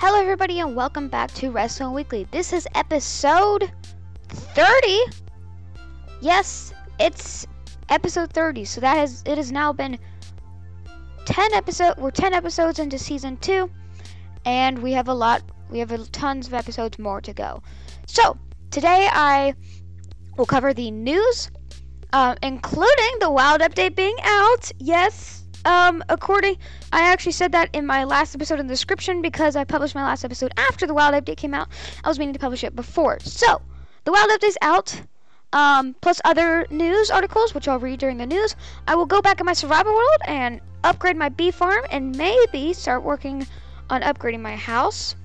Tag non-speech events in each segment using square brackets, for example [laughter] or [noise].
Hello, everybody, and welcome back to Redstone Weekly. This is episode 30. Yes, it's episode 30. So that has it has now been 10 episode. We're 10 episodes into season two, and we have a lot. We have tons of episodes more to go. So today I will cover the news, uh, including the wild update being out. Yes, um, according, I actually said that in my last episode in the description because I published my last episode after the Wild Update came out. I was meaning to publish it before. So, the Wild Update's out. Um, plus other news articles, which I'll read during the news. I will go back in my survival world and upgrade my bee farm and maybe start working on upgrading my house.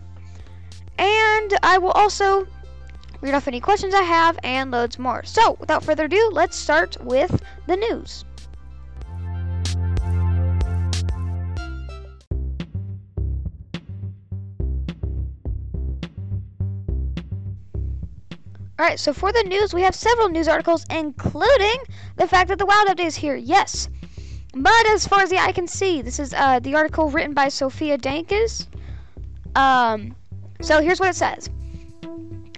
And I will also read off any questions I have and loads more. So, without further ado, let's start with the news. Alright, so for the news, we have several news articles, including the fact that the Wild Update is here. Yes. But as far as the eye can see, this is uh, the article written by Sofia Dankis. Um, so here's what it says.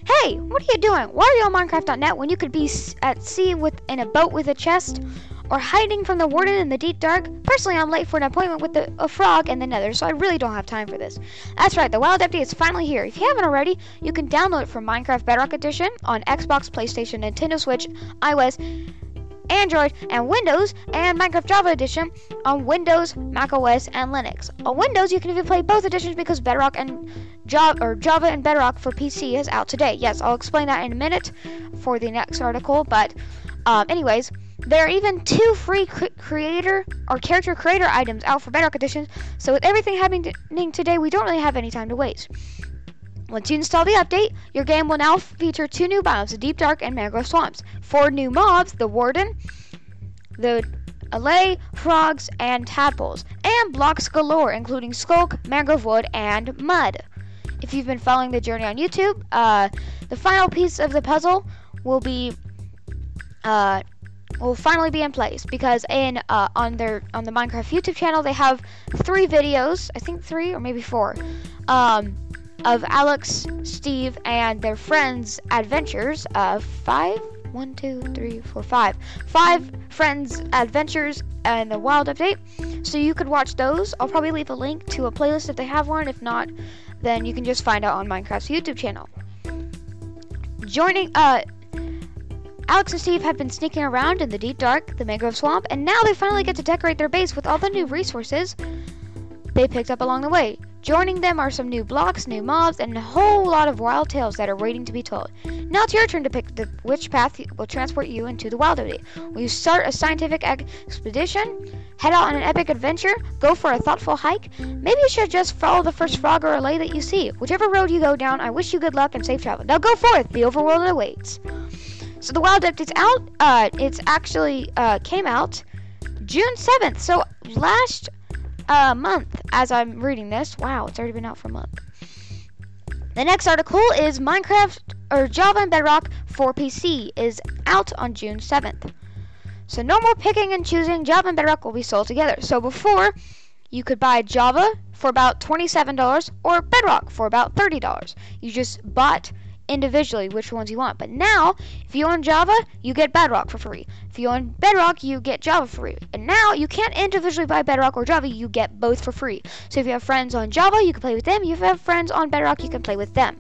Hey, what are you doing? Why are you on Minecraft.net when you could be at sea with in a boat with a chest? Or hiding from the warden in the deep dark. Personally, I'm late for an appointment with the, a frog in the nether, so I really don't have time for this. That's right, the Wild Update is finally here. If you haven't already, you can download it from Minecraft Bedrock Edition on Xbox, PlayStation, Nintendo Switch, iOS, Android, and Windows, and Minecraft Java Edition on Windows, macOS, and Linux. On Windows, you can even play both editions because Bedrock and Java or Java and Bedrock for PC is out today. Yes, I'll explain that in a minute for the next article, but um, anyways. There are even two free creator or character creator items out for Bedrock Edition, so with everything happening today, we don't really have any time to waste. Once you install the update, your game will now feature two new biomes, the Deep Dark and Mangrove Swamps. Four new mobs, the Warden, the Allay, Frogs, and Tadpoles. And blocks galore, including Skulk, Mangrove Wood, and Mud. If you've been following the journey on YouTube, uh, the final piece of the puzzle will be uh, will finally be in place because in uh, on their on the Minecraft YouTube channel they have three videos, I think three or maybe four, um, of Alex, Steve, and their friends' adventures. Uh, five, one, two, three, four, five, five friends' adventures and the Wild Update. So you could watch those. I'll probably leave a link to a playlist if they have one. If not, then you can just find out on Minecraft's YouTube channel. Joining, uh, Alex and Steve have been sneaking around in the deep dark, the mangrove swamp, and now they finally get to decorate their base with all the new resources they picked up along the way. Joining them are some new blocks, new mobs, and a whole lot of wild tales that are waiting to be told. Now it's your turn to pick the, which path will transport you into the wild update. Will you start a scientific expedition? Head out on an epic adventure? Go for a thoughtful hike? Maybe you should just follow the first frog or allay that you see. Whichever road you go down, I wish you good luck and safe travel. Now go forth! The overworld awaits. So the Wild Update's out. Uh, it's actually uh, came out June 7th. So last uh, month, as I'm reading this. Wow, it's already been out for a month. The next article is Minecraft or Java and Bedrock for PC is out on June 7th. So no more picking and choosing. Java and Bedrock will be sold together. So before, you could buy Java for about $27 or Bedrock for about $30. You just bought individually which ones you want. But now, if you own Java, you get Bedrock for free. If you own Bedrock, you get Java for free. And now you can't individually buy Bedrock or Java, you get both for free. So if you have friends on Java, you can play with them. If you have friends on Bedrock, you can play with them.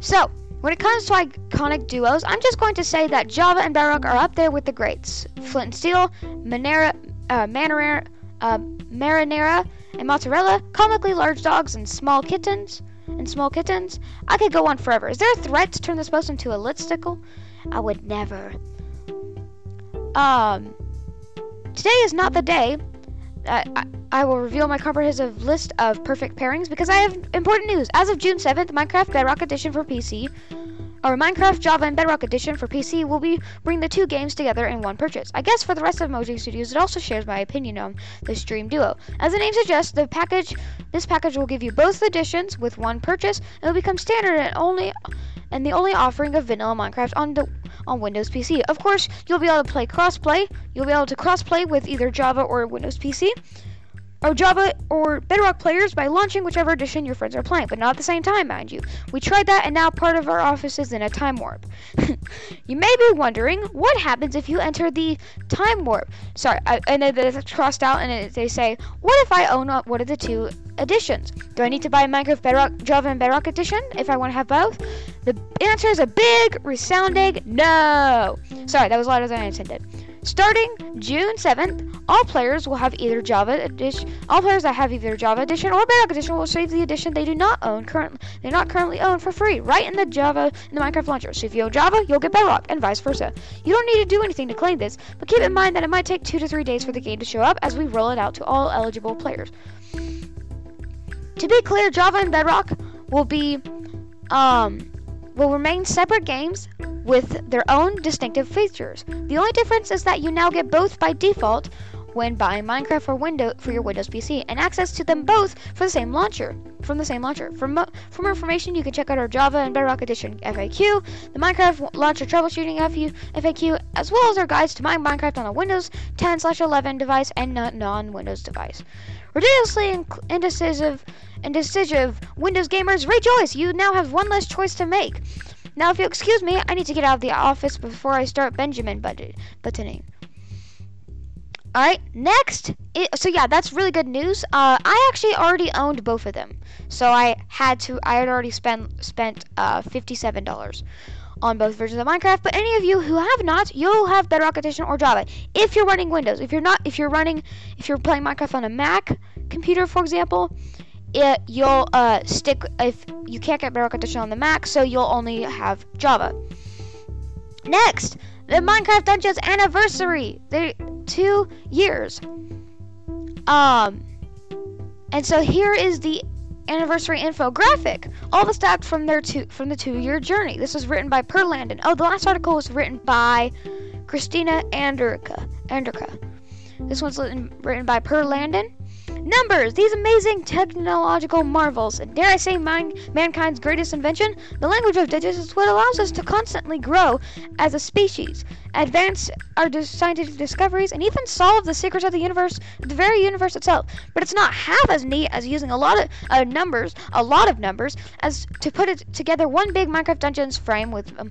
So, when it comes to iconic duos, I'm just going to say that Java and Bedrock are up there with the greats. Flint and Steel, Manera, uh, Marinara, uh, Marinara, and Mozzarella, comically large dogs and small kittens and small kittens. I could go on forever. Is there a threat to turn this post into a litsticle? I would never. Um, today is not the day. Uh, I, I will reveal my comprehensive list of perfect pairings because I have important news. As of June 7th, Minecraft Bedrock Edition for PC our Minecraft, Java, and Bedrock Edition for PC will be bring the two games together in one purchase. I guess for the rest of Mojang Studios, it also shares my opinion on this dream duo. As the name suggests, the package this package will give you both editions with one purchase, and will become standard and only and the only offering of vanilla Minecraft on the on Windows PC. Of course, you'll be able to play crossplay. You'll be able to crossplay with either Java or Windows PC. Or Java or Bedrock players by launching whichever edition your friends are playing, but not at the same time, mind you. We tried that, and now part of our office is in a time warp. [laughs] you may be wondering what happens if you enter the time warp. Sorry, I, and it's crossed out, and it, they say, "What if I own one of the two editions? Do I need to buy Minecraft Bedrock, Java, and Bedrock edition if I want to have both?" The answer is a big, resounding no. Sorry, that was louder than I intended. Starting June 7th, all players will have either Java edition. All players that have either Java edition or Bedrock edition will receive the edition they do not own currently. They not currently own for free, right in the Java in the Minecraft launcher. So if you own Java, you'll get Bedrock, and vice versa. You don't need to do anything to claim this, but keep in mind that it might take two to three days for the game to show up as we roll it out to all eligible players. To be clear, Java and Bedrock will be um will remain separate games with their own distinctive features. The only difference is that you now get both by default when buying Minecraft for Windows for your Windows PC, and access to them both for the same launcher. From the same launcher. For, mo- for more information, you can check out our Java and Bedrock Edition FAQ, the Minecraft launcher troubleshooting FAQ, as well as our guides to mine Minecraft on a Windows 10/11 device and non-Windows device. Ridiculously indecisive, indecisive Windows gamers, rejoice! You now have one less choice to make. Now, if you'll excuse me, I need to get out of the office before I start Benjamin buttoning. Alright, next. It, so yeah, that's really good news. Uh, I actually already owned both of them. So I had to, I had already spent, spent uh, $57 on both versions of Minecraft. But any of you who have not, you'll have Bedrock Edition or Java. If you're running Windows, if you're not, if you're running, if you're playing Minecraft on a Mac computer, for example, it, you'll uh, stick if you can't get Bedrock Edition on the Mac, so you'll only have Java. Next, the Minecraft Dungeons anniversary. They two years. Um, and so here is the anniversary infographic. All the stats from their two from the two-year journey. This was written by Per Landin. Oh, the last article was written by Christina Anderka. Anderka. This one's written, written by Per Landin. Numbers! These amazing technological marvels, and dare I say mankind's greatest invention, the language of digits is what allows us to constantly grow as a species, advance our scientific discoveries, and even solve the secrets of the universe, the very universe itself. But it's not half as neat as using a lot of uh, numbers, a lot of numbers, as to put it together one big Minecraft Dungeons frame with, um,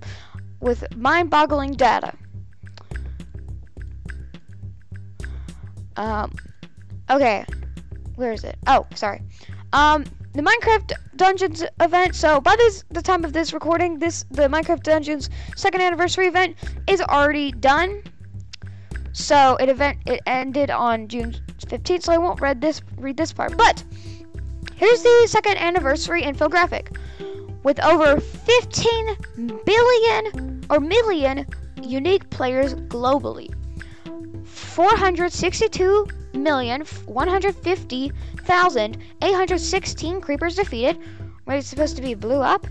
with mind-boggling data. Um, okay where is it? Oh, sorry. Um, the Minecraft Dungeons event. So by this the time of this recording, this the Minecraft Dungeons second anniversary event is already done. So it event it ended on June 15th. So I won't read this read this part. But here's the second anniversary infographic with over 15 billion or million unique players globally. 462 million one hundred fifty thousand eight hundred sixteen creepers defeated. Where it's supposed to be blew up.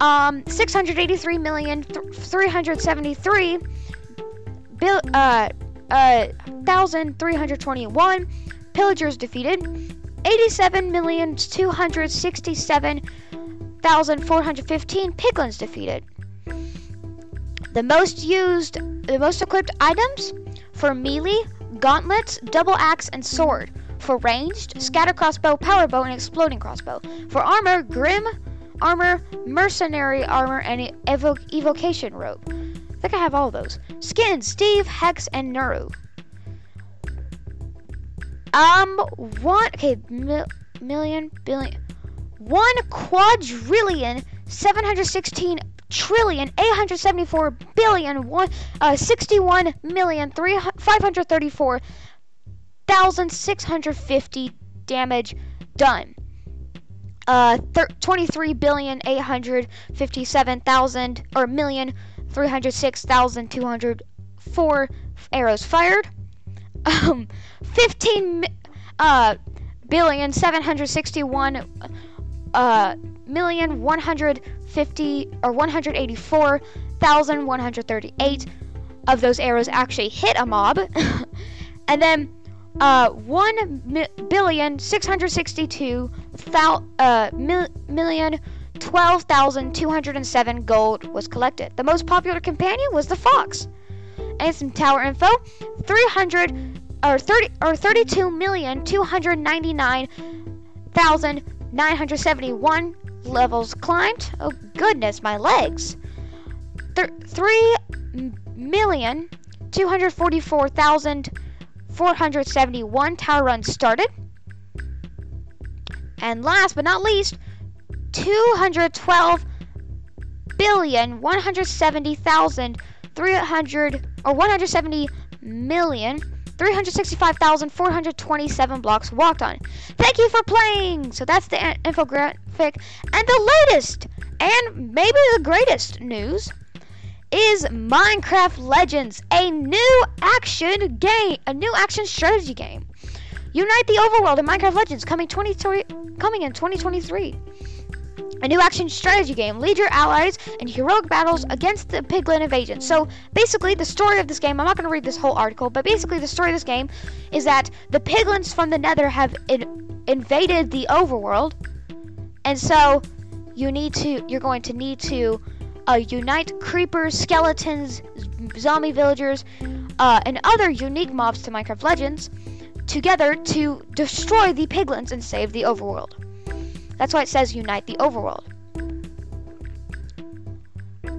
Um, six hundred eighty-three million three hundred seventy-three bill uh uh thousand three hundred twenty-one pillagers defeated. Eighty-seven million two hundred sixty-seven thousand four hundred fifteen piglins defeated. The most used, the most equipped items for melee gauntlets, double axe, and sword. For ranged, scatter crossbow, power bow, and exploding crossbow. For armor, grim armor, mercenary armor, and evo- evocation robe. I think I have all those. Skin, Steve, Hex, and Nuru. Um, one, okay, mil, million, billion, one quadrillion, 716 trillion eight hundred seventy four billion one uh, sixty one million three five hundred thirty four thousand six hundred fifty damage done. Uh, thir- 23 billion 857,000 or million 306,204 arrows fired. Um, 15 uh, billion 761 uh, million 150 or 184,138 of those arrows actually hit a mob, [laughs] and then uh, one mi- billion six hundred sixty-two thou- uh, gold was collected. The most popular companion was the fox. And some tower info: three hundred or 30 or 32 million 299,971 levels climbed. Oh goodness, my legs. Th- 3 million 244,471 tower runs started. And last but not least, 212 billion 170,000 300 or 170 million 365,427 blocks walked on. Thank you for playing. So that's the infographic and the latest and maybe the greatest news is Minecraft Legends, a new action game, a new action strategy game. Unite the overworld in Minecraft Legends coming 20, coming in 2023 a new action strategy game. Lead your allies in heroic battles against the piglin invasion. So basically, the story of this game, I'm not going to read this whole article, but basically, the story of this game is that the piglins from the nether have in, invaded the overworld. And so, you need to, you're going to need to uh, unite creepers, skeletons, zombie villagers, uh, and other unique mobs to Minecraft Legends together to destroy the piglins and save the overworld. That's why it says unite the overworld.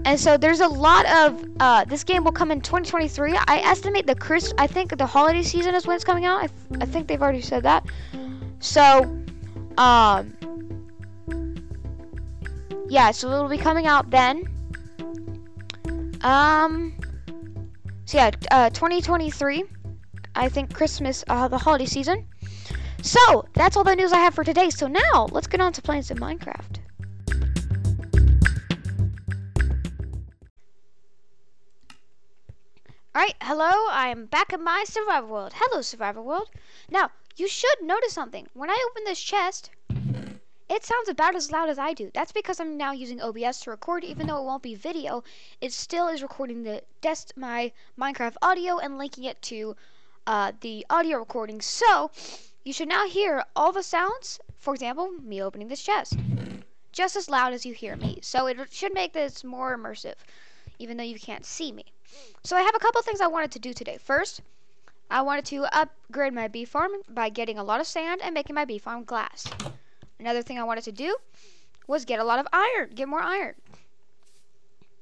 And so there's a lot of uh, this game will come in 2023. I estimate the Chris. I think the holiday season is when it's coming out. I, I think they've already said that. So, um, yeah. So it'll be coming out then. Um, so yeah, uh, 2023. I think Christmas, uh, the holiday season. So, that's all the news I have for today. So now, let's get on to playing some Minecraft. Alright, hello, I am back in my survival world. Hello, survival world. Now, you should notice something. When I open this chest, it sounds about as loud as I do. That's because I'm now using OBS to record, even though it won't be video. It still is recording the desk, my Minecraft audio and linking it to uh, the audio recording. So, you should now hear all the sounds, for example, me opening this chest, just as loud as you hear me. So it should make this more immersive, even though you can't see me. So I have a couple things I wanted to do today. First, I wanted to upgrade my bee farm by getting a lot of sand and making my bee farm glass. Another thing I wanted to do was get a lot of iron, get more iron.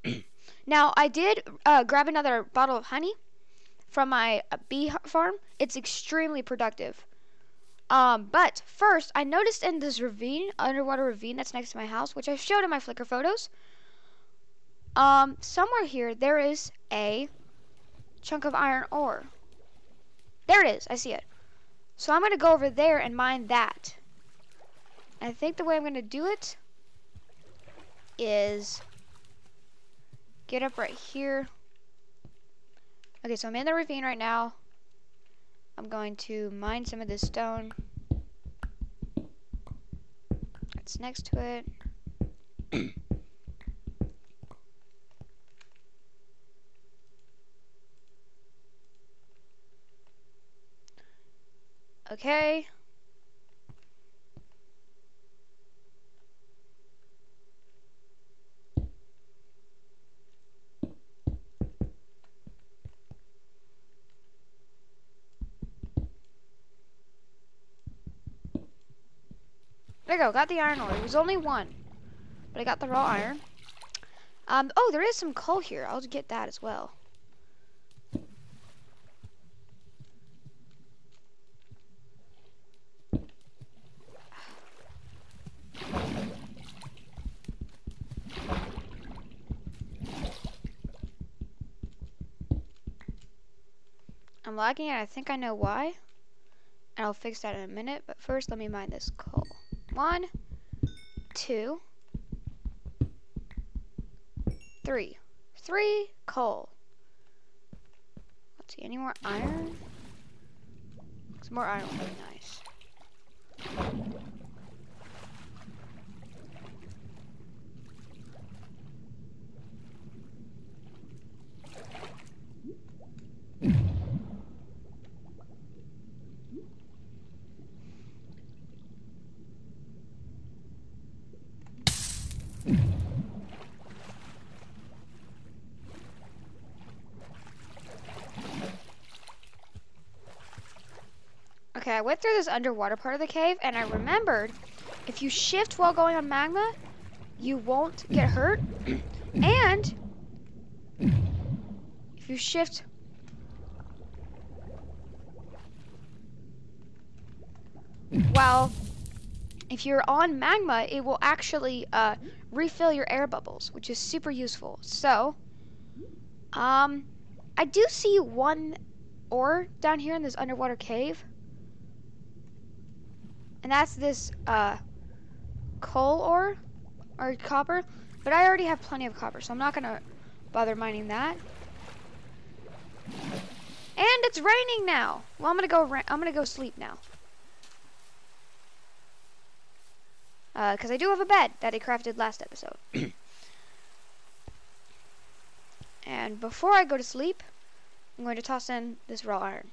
[clears throat] now, I did uh, grab another bottle of honey from my uh, bee farm. It's extremely productive. Um, but first, I noticed in this ravine, underwater ravine that's next to my house, which I showed in my Flickr photos, um, somewhere here there is a chunk of iron ore. There it is. I see it. So I'm going to go over there and mine that. I think the way I'm going to do it is get up right here. Okay, so I'm in the ravine right now. I'm going to mine some of this stone. That's next to it. [clears throat] okay. There we go, got the iron ore. It was only one. But I got the raw iron. Um, oh, there is some coal here. I'll get that as well. I'm lagging and I think I know why. And I'll fix that in a minute, but first let me mine this coal. One, two, three. Three coal. Let's see, any more iron? Some more iron would be nice. Okay, I went through this underwater part of the cave, and I remembered if you shift while going on magma, you won't get hurt. [clears throat] and if you shift while if you're on magma, it will actually uh, refill your air bubbles, which is super useful. So, um, I do see one ore down here in this underwater cave. And that's this uh, coal ore, or copper. But I already have plenty of copper, so I'm not going to bother mining that. And it's raining now. Well, I'm going to go I'm to go sleep now. Because uh, I do have a bed that I crafted last episode. [coughs] and before I go to sleep, I'm going to toss in this raw iron.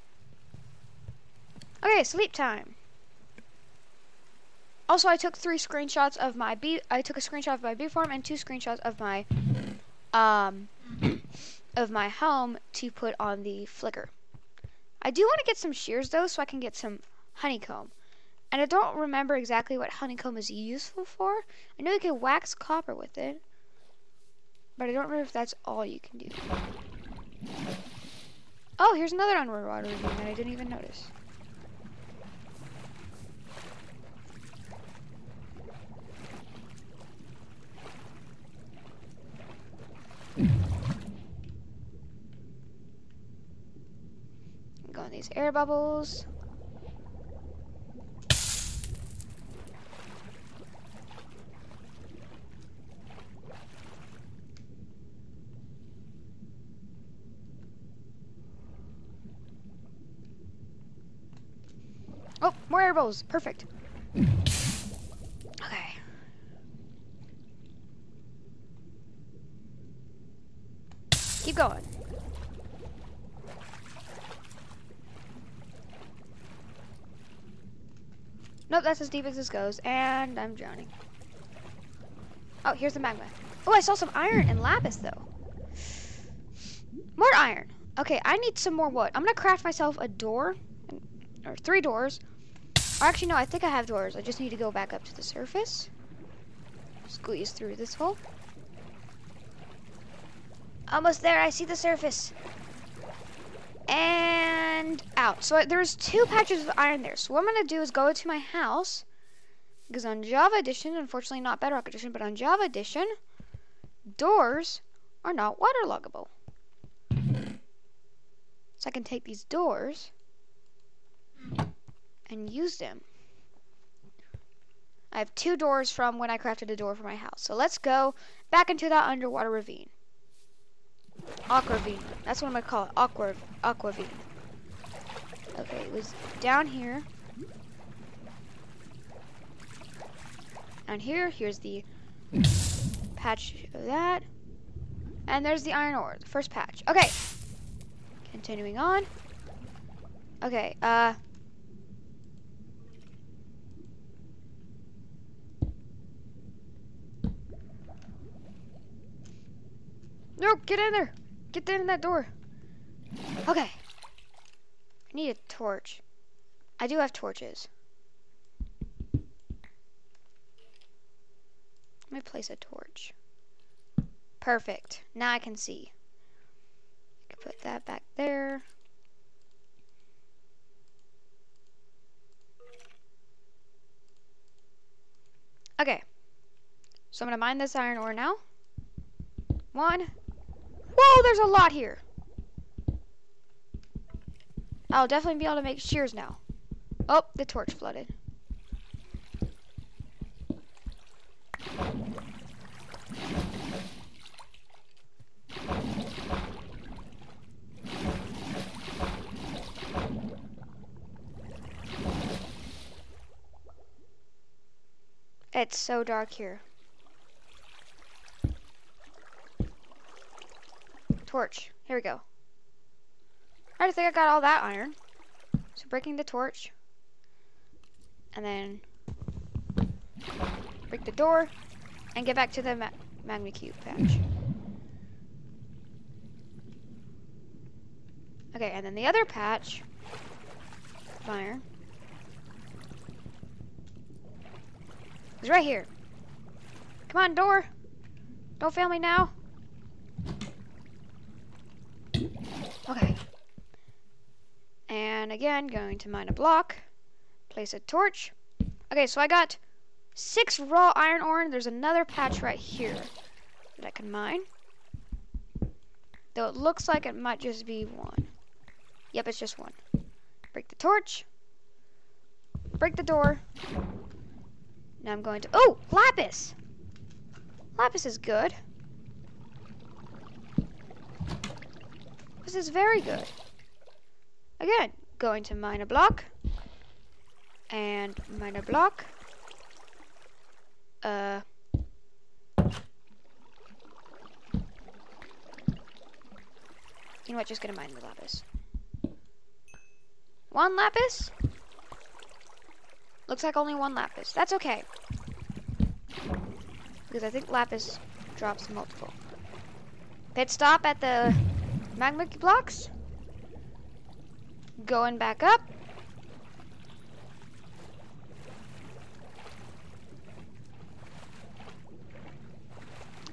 Okay, sleep time. Also, I took three screenshots of my B. I took a screenshot of my bee farm and two screenshots of my, um, of my home to put on the Flickr. I do want to get some shears though, so I can get some honeycomb. And I don't remember exactly what honeycomb is useful for. I know you can wax copper with it. But I don't remember if that's all you can do. Oh, here's another ravine that I didn't even notice. Go in these air bubbles. Oh, more air bubbles. Perfect. Okay. Keep going. Nope, that's as deep as this goes, and I'm drowning. Oh, here's the magma. Oh, I saw some iron and lapis, though. More iron. Okay, I need some more wood. I'm gonna craft myself a door, or three doors, or actually, no, I think I have doors. I just need to go back up to the surface. Squeeze through this hole. Almost there, I see the surface. And out. So there's two patches of iron there. So what I'm going to do is go to my house. Because on Java Edition, unfortunately not Bedrock Edition, but on Java Edition, doors are not waterloggable. So I can take these doors and use them. I have two doors from when I crafted a door for my house. So let's go back into that underwater ravine. Aquavine. That's what I'm to call it. Aqua, aquavine. Okay, it was down here. Down here, here's the patch of that. And there's the iron ore, the first patch. Okay. Continuing on. Okay, uh, No, get in there. Get in that door. Okay. I need a torch. I do have torches. Let me place a torch. Perfect. Now I can see. I can put that back there. Okay. So I'm going to mine this iron ore now. One, Whoa, there's a lot here. I'll definitely be able to make shears now. Oh, the torch flooded. It's so dark here. torch. Here we go. I think I got all that iron. So breaking the torch. And then break the door and get back to the ma Cube patch. Okay, and then the other patch, fire, is right here. Come on, door. Don't fail me now. Again, going to mine a block. Place a torch. Okay, so I got six raw iron ore. And there's another patch right here that I can mine. Though it looks like it might just be one. Yep, it's just one. Break the torch. Break the door. Now I'm going to... Oh! Lapis! Lapis is good. This is very good. Again, going to mine a block. And mine a block. Uh... You know what, just gonna mine the lapis. One lapis? Looks like only one lapis. That's okay. Because I think lapis drops multiple. Pit stop at the magma blocks. Going back up.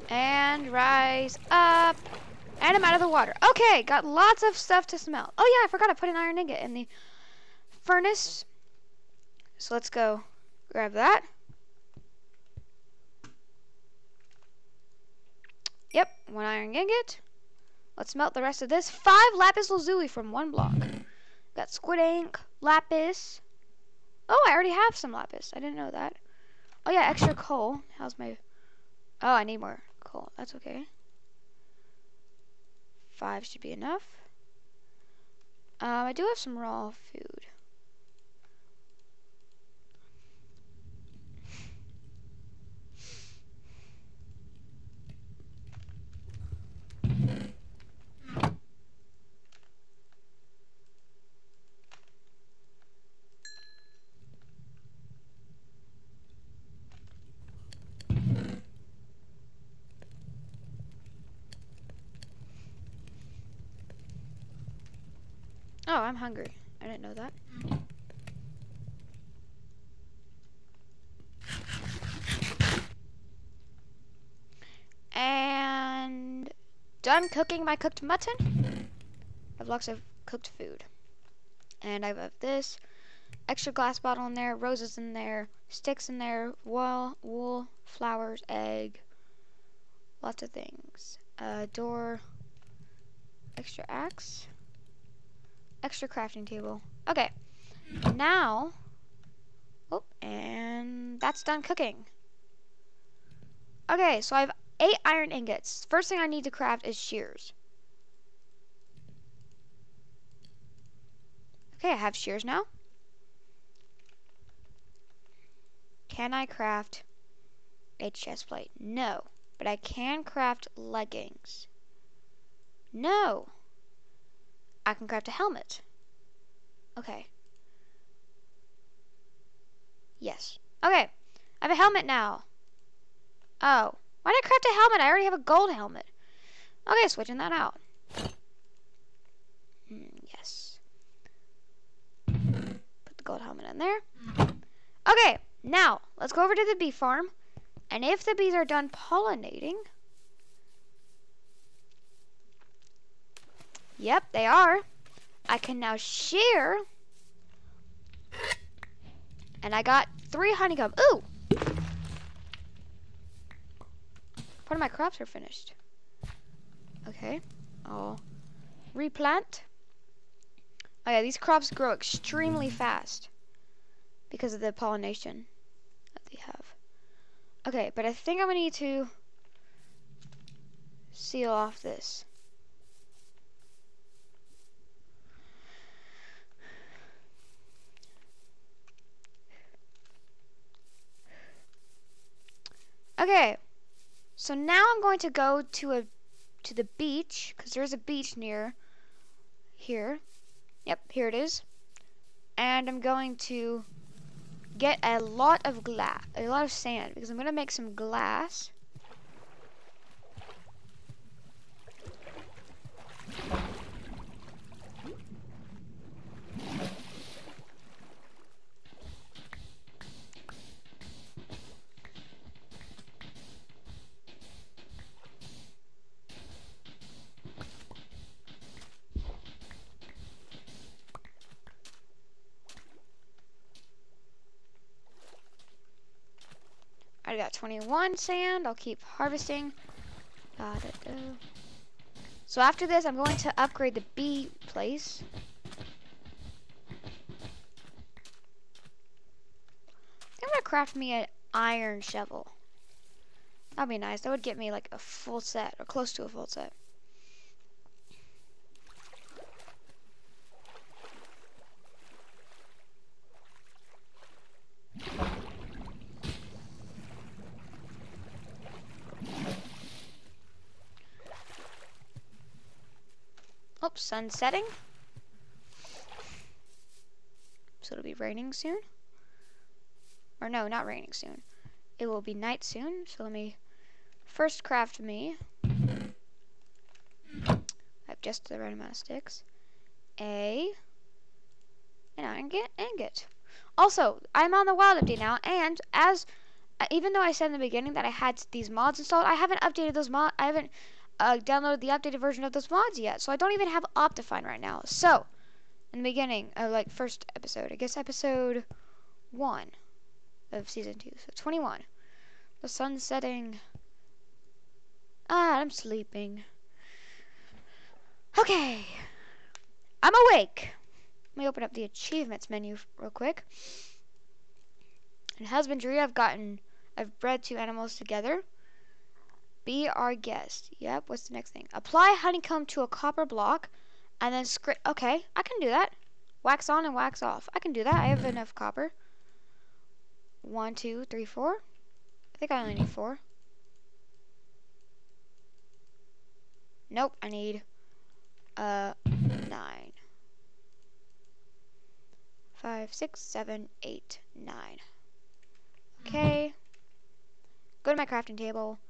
And rise up. And I'm out of the water. Okay, got lots of stuff to smelt. Oh yeah, I forgot I put an iron ingot in the furnace. So let's go grab that. Yep, one iron ingot. Let's melt the rest of this. Five lapis lazuli from one block. Got squid ink, lapis. Oh, I already have some lapis. I didn't know that. Oh yeah, extra coal. How's my... Oh, I need more coal. That's okay. Five should be enough. Um, I do have some raw food. Oh, I'm hungry. I didn't know that. And done cooking my cooked mutton. I have lots of cooked food. And I have this extra glass bottle in there, roses in there, sticks in there, wool, wool, flowers, egg, lots of things. Uh, door, extra axe extra crafting table. Okay, now, oh, and that's done cooking. Okay, so I have eight iron ingots. First thing I need to craft is shears. Okay, I have shears now. Can I craft a chest plate? No. But I can craft leggings. No. I can craft a helmet. Okay. Yes. Okay. I have a helmet now. Oh. Why did I craft a helmet? I already have a gold helmet. Okay, switching that out. Mm, yes. Put the gold helmet in there. Okay, now, let's go over to the bee farm. And if the bees are done pollinating, Yep, they are. I can now share. And I got three honeycomb. Ooh! Part of my crops are finished. Okay. I'll replant. Oh yeah, these crops grow extremely fast because of the pollination that they have. Okay, but I think I'm gonna need to seal off this. Okay, so now I'm going to go to a to the beach because there's a beach near here. Yep, here it is. And I'm going to get a lot of glass, a lot of sand because I'm going to make some glass. Already got 21 sand. I'll keep harvesting. Da. Oh. So after this, I'm going to upgrade the bee place. I'm gonna craft me an iron shovel. That'd be nice. That would get me like a full set, or close to a full set. Sun setting. So it'll be raining soon. Or no, not raining soon. It will be night soon. So let me first craft me. I have just the right amount of sticks. A an ingot, ingot. Also, I'm on the wild update now, and as uh, even though I said in the beginning that I had these mods installed, I haven't updated those mod. I haven't uh, downloaded the updated version of those mods yet, so I don't even have Optifine right now. So, in the beginning, uh, like first episode, I guess episode one of season two, so 21. The sun's setting. Ah, I'm sleeping. Okay, I'm awake. Let me open up the achievements menu real quick. In husbandry, I've gotten, I've bred two animals together. Bee our guest. Yep, what's the next thing? Apply honeycomb to a copper block and then script. Okay, I can do that. Wax on and wax off. I can do that. I have enough copper. One, two, three, four. I think I only need four. Nope, I need uh nine. Five, six, seven, eight, nine. Okay. Go to my crafting table. Do do do do do.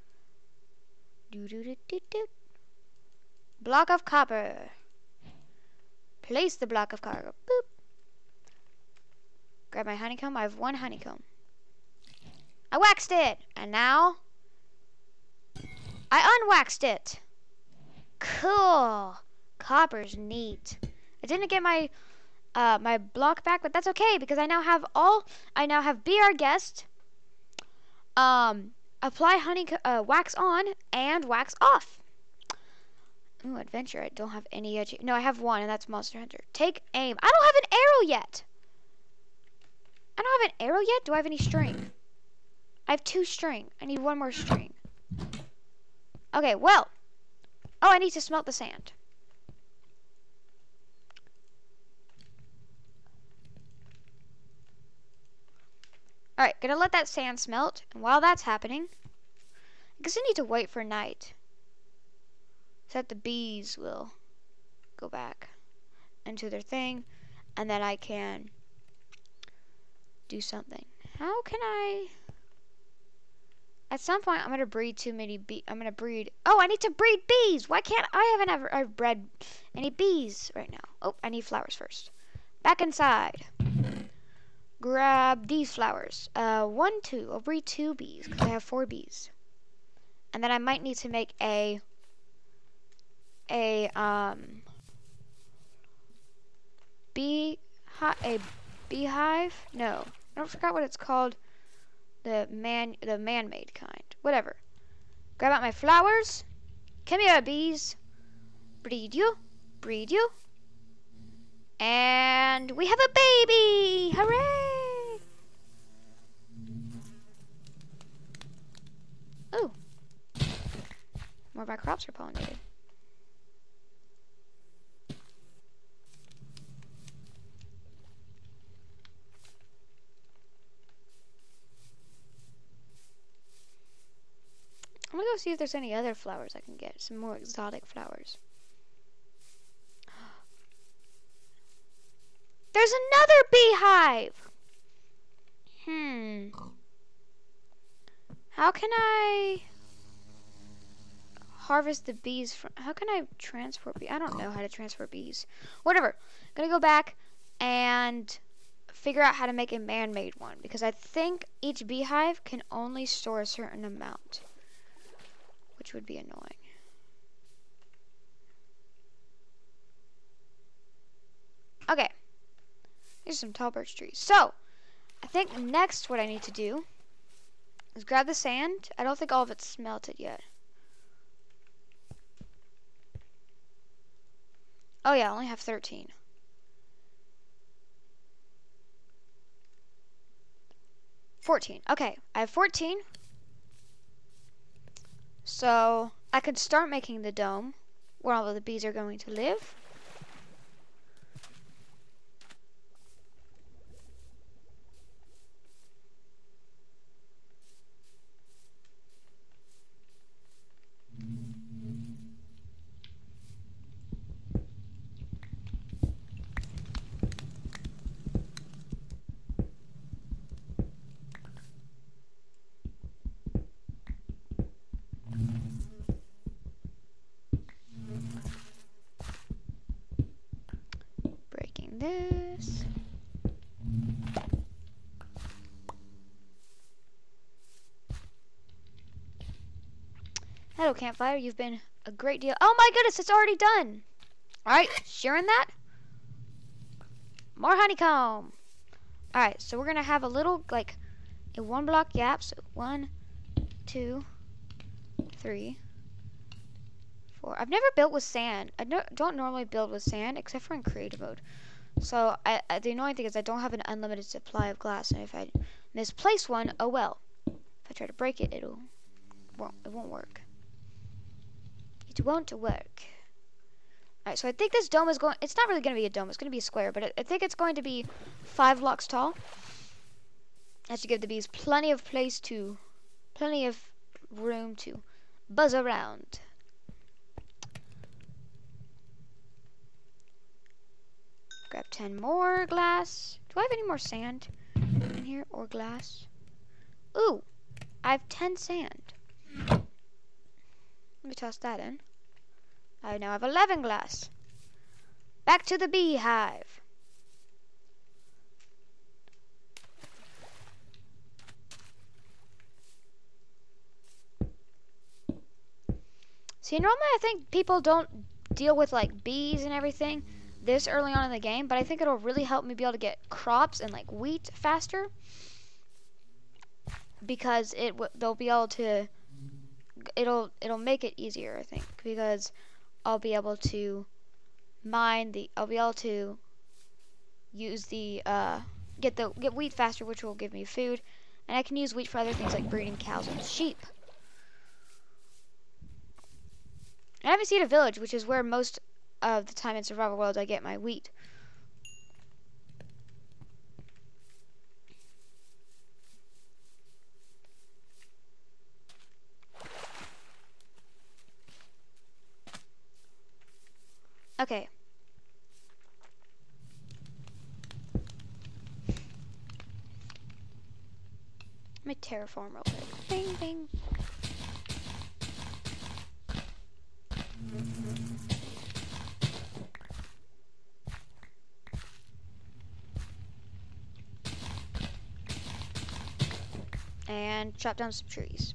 Block of copper. Place the block of copper. Boop. Grab my honeycomb. I have one honeycomb. I waxed it, and now I unwaxed it. Cool. Copper's neat. I didn't get my uh, my block back, but that's okay because I now have all. I now have bee our guest. Um, Apply honey uh, wax on and wax off. Ooh, adventure. I don't have any edge. No, I have one, and that's Monster Hunter. Take aim. I don't have an arrow yet. I don't have an arrow yet. Do I have any string? I have two string. I need one more string. Okay, well. Oh, I need to smelt the sand. Alright, gonna let that sand smelt. And while that's happening, I guess I need to wait for night. So that the bees will go back into their thing. And then I can do something. How can I... At some point, I'm gonna breed too many bee. I'm gonna breed. Oh, I need to breed bees. Why can't I haven't ever I've bred any bees right now? Oh, I need flowers first. Back inside grab these flowers. Uh, one, two. I'll breed two bees because I have four bees. And then I might need to make a a um bee a beehive. No, I don't forgot what it's called. The man the man-made kind. Whatever. Grab out my flowers. Come here, bees. Breed you. Breed you. And we have a baby! Hooray! Ooh. More of our crops are pollinated. I'm gonna go see if there's any other flowers I can get. Some more exotic flowers. There's another beehive! Hmm. How can I harvest the bees from how can I transport bees? I don't know how to transport bees. Whatever. I'm Gonna go back and figure out how to make a man-made one because I think each beehive can only store a certain amount, which would be annoying. Okay. Here's some tall birch trees. So, I think next what I need to do Let's grab the sand. I don't think all of it's smelted yet. Oh yeah, I only have 13. Fourteen. Okay, I have fourteen. So I could start making the dome where all of the bees are going to live. This. Hello, campfire. You've been a great deal. Oh my goodness, it's already done. All right, sharing that. More honeycomb. All right, so we're gonna have a little like a one block gap. So one, two, three, four. I've never built with sand. I don't normally build with sand except for in creative mode. So I, I, the annoying thing is I don't have an unlimited supply of glass, and if I misplace one, oh well. If I try to break it, it'll won't it won't work. It won't work. Alright, so I think this dome is going, it's not really going to be a dome, it's going to be a square, but I, I think it's going to be five blocks tall. That should give the bees plenty of place to, plenty of room to buzz around. Grab 10 more glass. Do I have any more sand in here or glass? Ooh, I have 10 sand. Let me toss that in. I now have 11 glass. Back to the beehive. See, normally I think people don't deal with like bees and everything this early on in the game, but I think it'll really help me be able to get crops and like wheat faster because it they'll be able to it'll it'll make it easier I think because I'll be able to mine the I'll be able to use the uh, get the get wheat faster which will give me food and I can use wheat for other things like breeding cows and sheep. I haven't seen a village which is where most of the time in survival world I get my wheat. Okay. Let me terraform real quick. Bing, bing. And chop down some trees.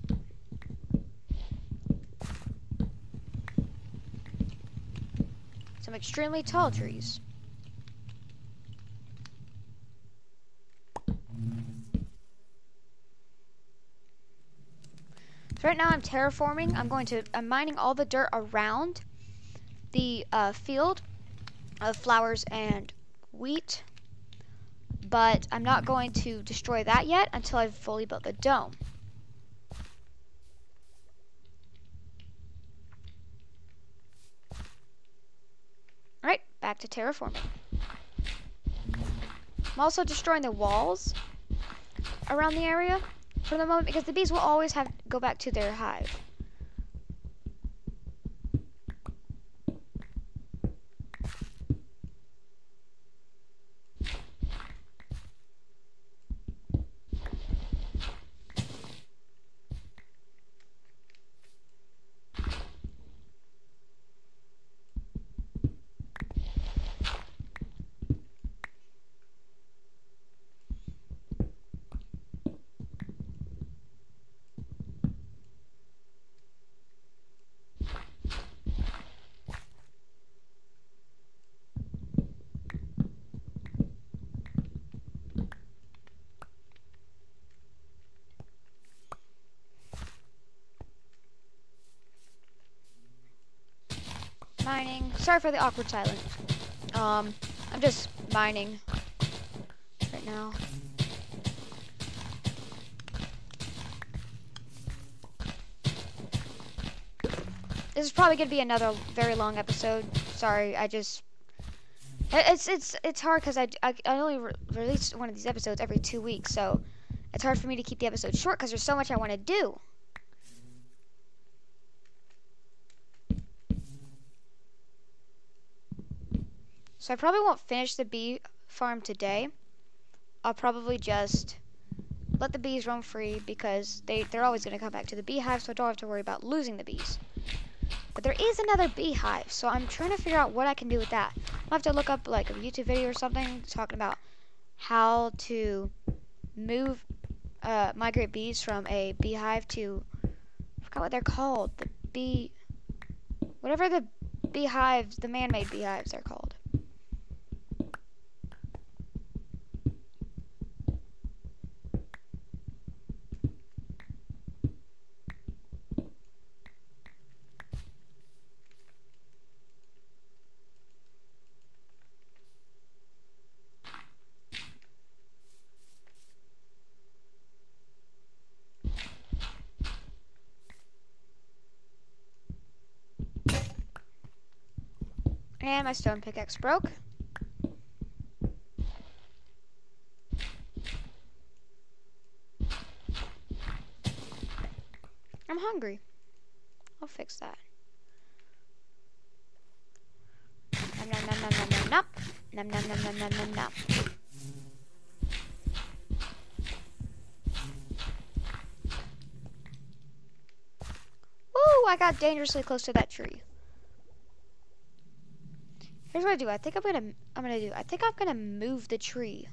some extremely tall trees. So right now I'm terraforming. I'm going to, I'm mining all the dirt around the uh, field of flowers and wheat. But I'm not going to destroy that yet until I've fully built the dome. Alright, back to terraforming. I'm also destroying the walls around the area for the moment because the bees will always have go back to their hive. Sorry for the awkward silence. Um, I'm just mining right now. This is probably gonna be another very long episode. Sorry, I just it's it's it's hard because I, I, I only re release one of these episodes every two weeks, so it's hard for me to keep the episode short because there's so much I want to do. So I probably won't finish the bee farm today. I'll probably just let the bees roam free because they, they're always going to come back to the beehive, so I don't have to worry about losing the bees. But there is another beehive, so I'm trying to figure out what I can do with that. I'll have to look up like a YouTube video or something talking about how to move, uh, migrate bees from a beehive to, I forgot what they're called, the bee, whatever the beehives, the man-made beehives they're called. And my stone pickaxe broke. I'm hungry. I'll fix that. Nom nom nom nom nom nom nom. Nom nom nom nom nom nom nom. Ooh, I got dangerously close to that tree. Here's what I do. I think I'm gonna I'm gonna do. I think I'm gonna move the tree.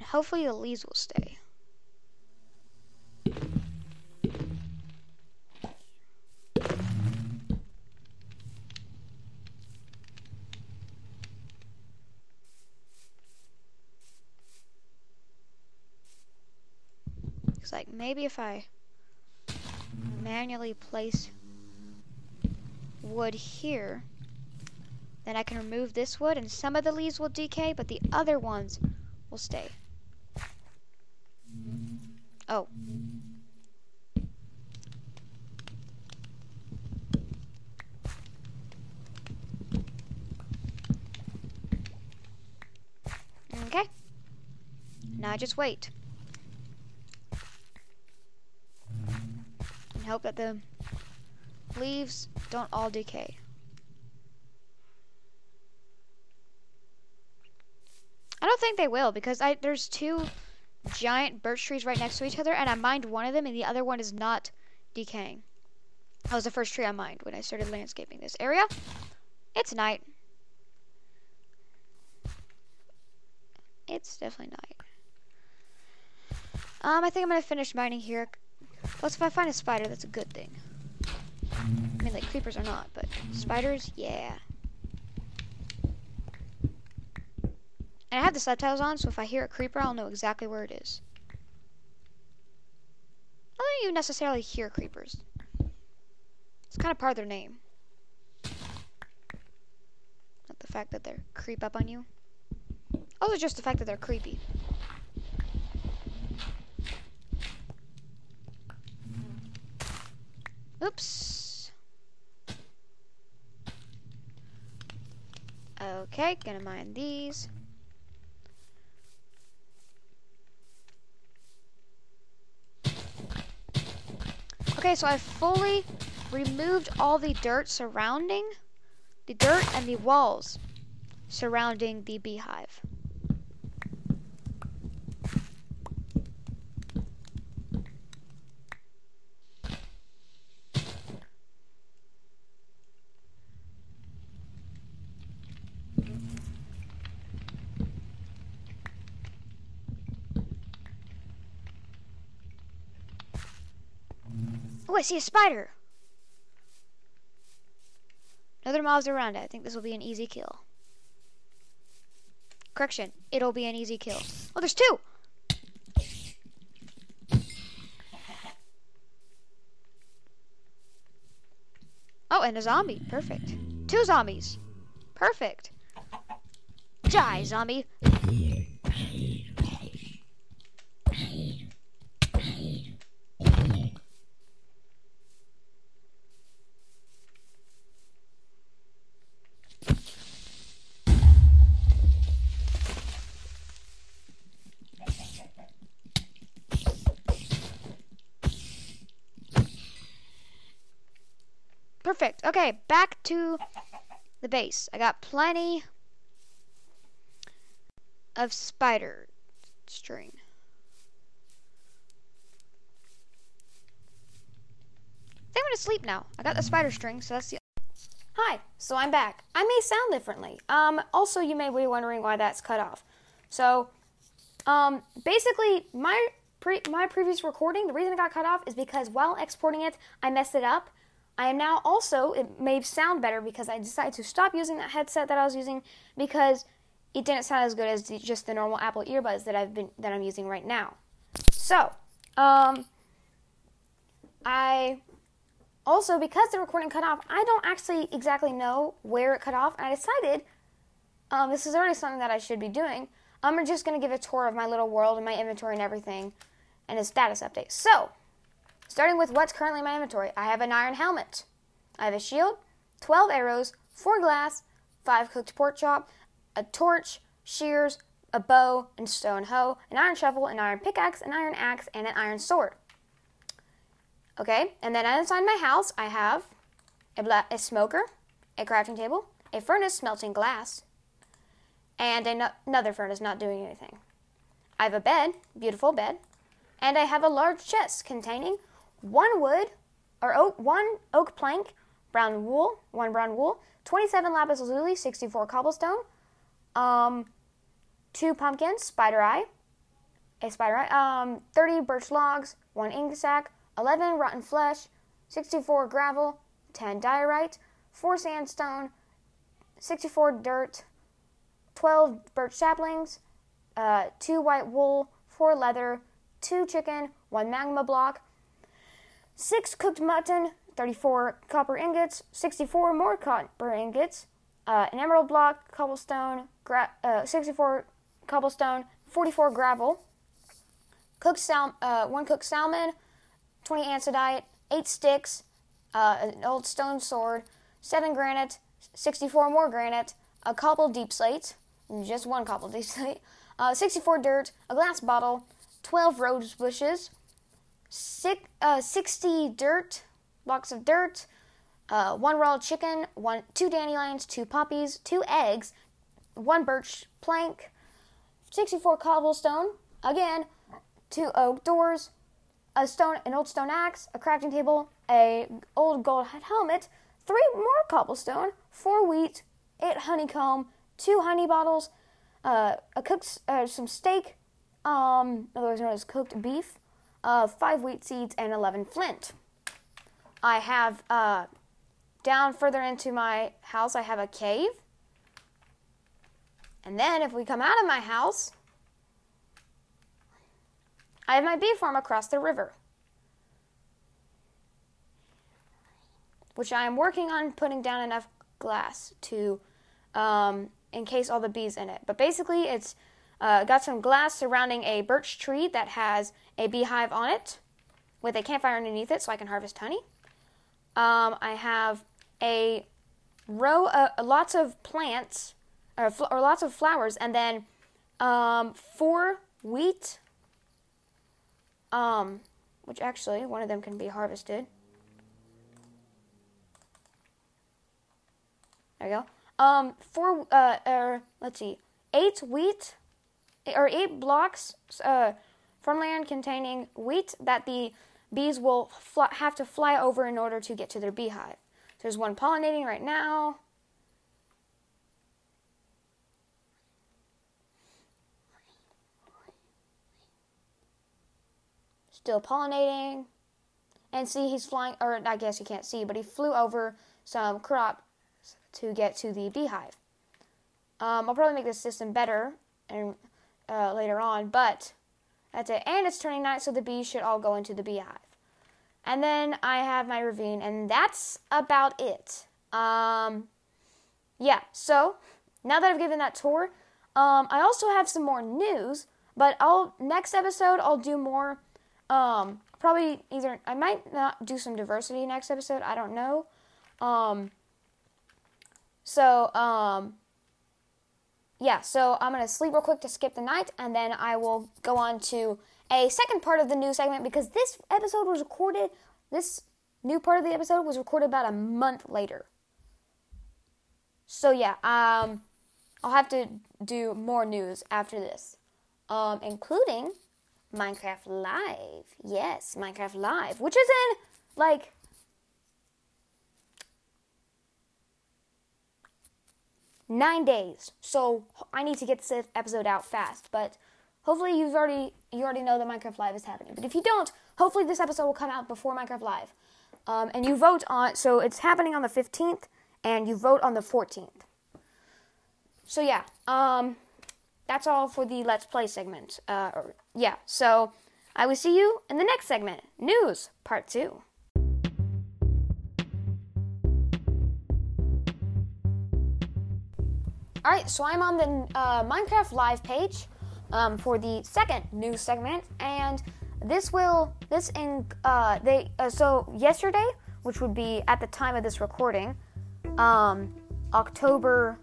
Hopefully the leaves will stay. It's like maybe if I manually place wood here then I can remove this wood and some of the leaves will decay, but the other ones will stay. Oh. Okay. Now I just wait. And hope that the leaves don't all decay. I don't think they will because I there's two giant birch trees right next to each other and I mined one of them and the other one is not decaying. That was the first tree I mined when I started landscaping this area. It's night. It's definitely night. Um, I think I'm gonna finish mining here. Plus, if I find a spider, that's a good thing. I mean, like, creepers are not, but spiders, yeah. And I have the subtitles on, so if I hear a creeper, I'll know exactly where it is. I don't even necessarily hear creepers. It's kind of part of their name. Not the fact that they creep up on you. Also just the fact that they're creepy. Oops. Okay, gonna mine these. Okay, so I fully removed all the dirt surrounding the dirt and the walls surrounding the beehive. Oh, I see a spider. Another mobs around. I think this will be an easy kill. Correction. It'll be an easy kill. Oh, there's two! Oh, and a zombie. Perfect. Two zombies. Perfect. Die, zombie. Perfect. Okay, back to the base. I got plenty of spider string. I think I'm gonna sleep now. I got the spider string, so that's the. Hi, so I'm back. I may sound differently. Um, also, you may be wondering why that's cut off. So, um, basically, my pre- my previous recording, the reason it got cut off is because while exporting it, I messed it up. I am now also, it may sound better because I decided to stop using that headset that I was using because it didn't sound as good as the, just the normal Apple earbuds that I've been that I'm using right now. So, um, I also because the recording cut off, I don't actually exactly know where it cut off, and I decided um, this is already something that I should be doing. I'm just going to give a tour of my little world and my inventory and everything, and a status update. So, starting with what's currently in my inventory, I have an iron helmet, I have a shield, 12 arrows, 4 glass, 5 cooked pork chop, a torch, shears, a bow, and stone hoe, an iron shovel, an iron pickaxe, an iron axe, and an iron sword. Okay, and then inside my house, I have a, bla- a smoker, a crafting table, a furnace smelting glass, and no- another furnace not doing anything. I have a bed, beautiful bed, and I have a large chest containing one wood or oak, one oak plank, brown wool, one brown wool, 27 lapis lazuli, 64 cobblestone, um, two pumpkins, spider eye, a spider eye, um, 30 birch logs, one ink sac, 11 rotten flesh, 64 gravel, 10 diorite, 4 sandstone, 64 dirt, 12 birch saplings, uh, 2 white wool, 4 leather, 2 chicken, 1 magma block, 6 cooked mutton, 34 copper ingots, 64 more copper ingots, uh, an emerald block, cobblestone, gra- uh, 64 cobblestone, 44 gravel, cooked sal- uh, one cooked salmon, 20 andesite, 8 sticks, uh, an old stone sword, 7 granite, 64 more granite, a cobble deep slate, just one cobble deep [laughs] slate, uh, 64 dirt, a glass bottle, 12 rose bushes, six, uh, 60 dirt, blocks of dirt, uh, one raw chicken, one two dandelions, two poppies, two eggs, one birch plank, 64 cobblestone, again, two oak doors, a stone, an old stone axe, a crafting table, a old gold helmet, three more cobblestone, four wheat, eight honeycomb, two honey bottles, uh, a cooked, uh, some steak, um, otherwise known as cooked beef, uh, five wheat seeds, and 11 flint. I have, uh, down further into my house, I have a cave. And then if we come out of my house, I have my bee farm across the river, which I am working on putting down enough glass to um, encase all the bees in it. But basically, it's uh, got some glass surrounding a birch tree that has a beehive on it with a campfire underneath it so I can harvest honey. Um, I have a row of lots of plants or, fl- or lots of flowers and then um, four wheat um, which actually one of them can be harvested. There you go. Um, four, uh, er, let's see, eight wheat, or eight blocks, uh, from land containing wheat that the bees will have to fly over in order to get to their beehive. So there's one pollinating right now. still pollinating. And see, he's flying, or I guess you can't see, but he flew over some crop to get to the beehive. Um, I'll probably make this system better and uh, later on, but that's it. And it's turning night, so the bees should all go into the beehive. And then I have my ravine, and that's about it. Um, yeah, so now that I've given that tour, um, I also have some more news, but I'll next episode I'll do more. Um, probably either I might not do some diversity next episode. I don't know. Um, so um, yeah, so I'm gonna sleep real quick to skip the night, and then I will go on to a second part of the news segment because this episode was recorded. This new part of the episode was recorded about a month later. So yeah, um, I'll have to do more news after this, um, including Minecraft Live. Yes, Minecraft Live, which is in like nine days. So I need to get this episode out fast. But hopefully you've already you already know that Minecraft Live is happening. But if you don't, hopefully this episode will come out before Minecraft Live. Um, and you vote on so it's happening on the 15th and you vote on the 14th. So yeah, um, that's all for the Let's Play segment. Uh, or, yeah, so I will see you in the next segment, News Part 2. All right, so I'm on the uh, Minecraft Live page um, for the second news segment, and this will this in uh, they uh, so yesterday, which would be at the time of this recording, um, October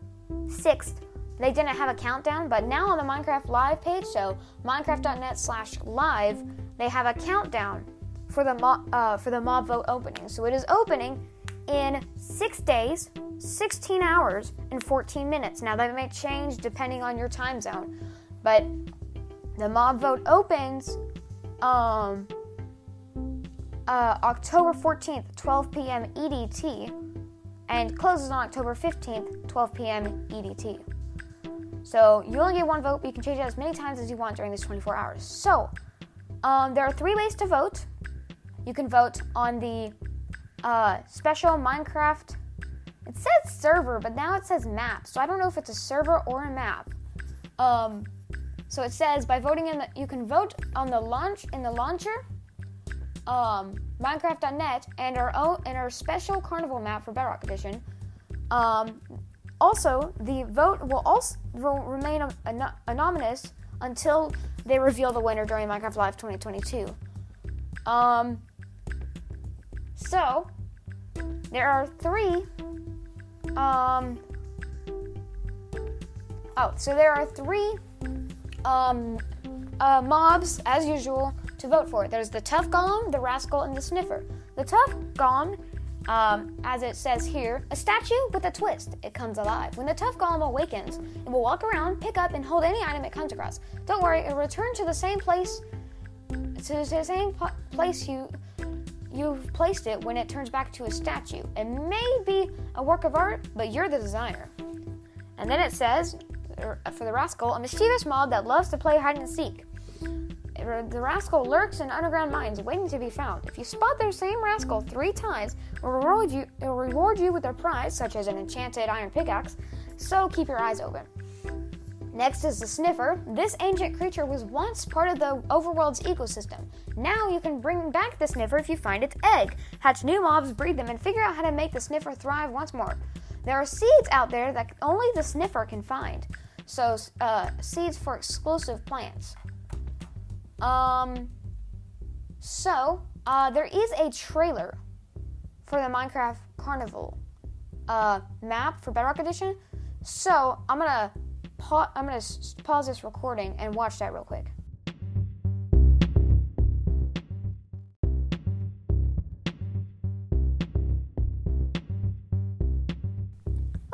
sixth. They didn't have a countdown, but now on the Minecraft Live page, so Minecraft.net/live, they have a countdown for the mo- uh, for the mob vote opening. So it is opening in six days, 16 hours, and 14 minutes. Now, that may change depending on your time zone, but the mob vote opens um, uh, October 14th, 12 p.m. EDT, and closes on October 15th, 12 p.m. EDT. So you only get one vote, but you can change it as many times as you want during these 24 hours. So um, there are three ways to vote. You can vote on the uh, special Minecraft. It says server, but now it says map. So I don't know if it's a server or a map. Um, so it says by voting in the, you can vote on the launch in the launcher, um, Minecraft.net, and our own and our special carnival map for Bedrock Edition. Um, also, the vote will also will remain an- anonymous until they reveal the winner during Minecraft Live 2022. Um, so, there are three. Um. Oh, so there are three um, uh, mobs, as usual, to vote for. There's the Tuff Golem, the Rascal, and the Sniffer. The Tuff Golem, um, as it says here, a statue with a twist. It comes alive. When the Tuff Golem awakens, it will walk around, pick up, and hold any item it comes across. Don't worry, it will return to the same place, to the same place you you've placed it when it turns back to a statue. It may be a work of art, but you're the designer. And then it says, er, for the rascal, a mischievous mob that loves to play hide and seek. Er, the rascal lurks in underground mines, waiting to be found. If you spot the same rascal three times, it will reward you, will reward you with a prize, such as an enchanted iron pickaxe. So keep your eyes open. Next is the sniffer. This ancient creature was once part of the overworld's ecosystem. Now you can bring back the sniffer if you find its egg, hatch new mobs, breed them, and figure out how to make the sniffer thrive once more. There are seeds out there that only the sniffer can find. So, uh, seeds for exclusive plants. Um, so, uh, there is a trailer for the Minecraft Carnival uh, map for Bedrock Edition. So, I'm gonna pa- I'm gonna s- pause this recording and watch that real quick.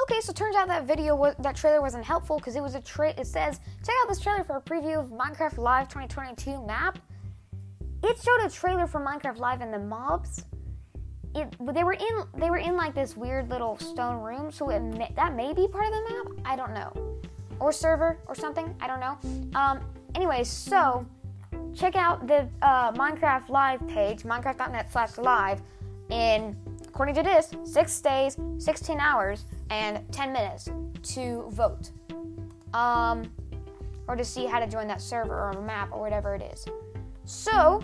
Okay, so turns out that video was, that trailer wasn't helpful because it was a tra- it says check out this trailer for a preview of Minecraft Live 2022 map. It showed a trailer for Minecraft Live and the mobs. It, they were in they were in like this weird little stone room, so it that may be part of the map. I don't know or server or something. I don't know. Um, anyways, so check out the uh, Minecraft Live page, minecraft.net slash live, in, according to this, six days, 16 hours, and 10 minutes to vote. Um, or to see how to join that server or map or whatever it is. So,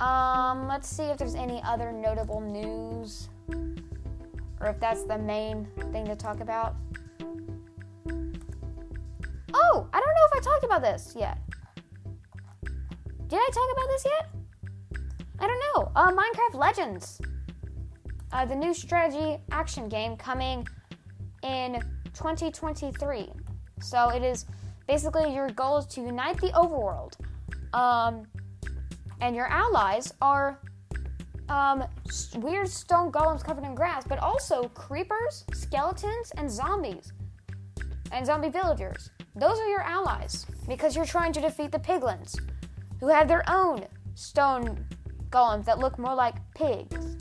Um, let's see if there's any other notable news, or if that's the main thing to talk about. Oh, I don't know if I talked about this yet. Did I talk about this yet? I don't know. Uh, Minecraft Legends, uh, the new strategy action game coming in 2023. So it is basically your goal is to unite the overworld. Um, and your allies are um, weird stone golems covered in grass, but also creepers, skeletons, and zombies, and zombie villagers. Those are your allies because you're trying to defeat the piglins, who have their own stone golems that look more like pigs.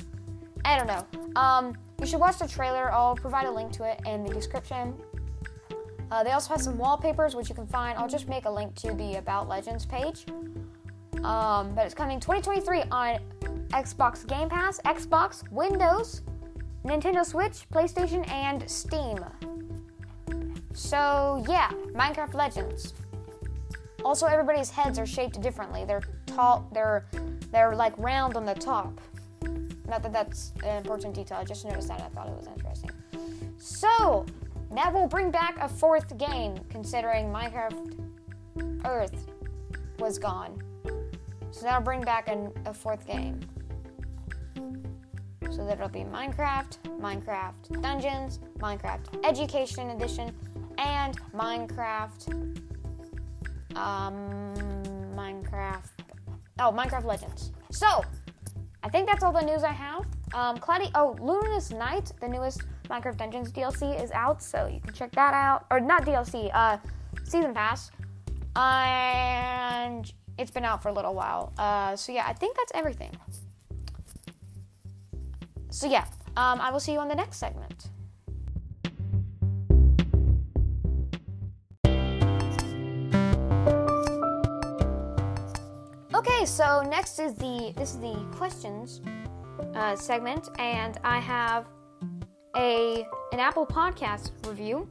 I don't know. Um, you should watch the trailer. I'll provide a link to it in the description. Uh, they also have some wallpapers, which you can find. I'll just make a link to the About Legends page. Um, but it's coming 2023 on Xbox Game Pass, Xbox, Windows, Nintendo Switch, PlayStation, and Steam. So yeah, Minecraft Legends. Also, everybody's heads are shaped differently. They're tall. They're they're like round on the top. Not that that's an important detail. I just noticed that. I thought it was interesting. So that will bring back a fourth game, considering Minecraft Earth was gone. So that'll bring back an, a fourth game. So that'll be Minecraft, Minecraft Dungeons, Minecraft Education Edition, and Minecraft. Um, Minecraft. Oh, Minecraft Legends. So, I think that's all the news I have. Um, Cloudy. Oh, Luminous Night, the newest Minecraft Dungeons DLC, is out, so you can check that out. Or not DLC, uh, Season Pass. And it's been out for a little while. Uh, so yeah, I think that's everything. So yeah, um, I will see you on the next segment. Okay, so next is the this is the questions uh, segment, and I have a an Apple Podcast review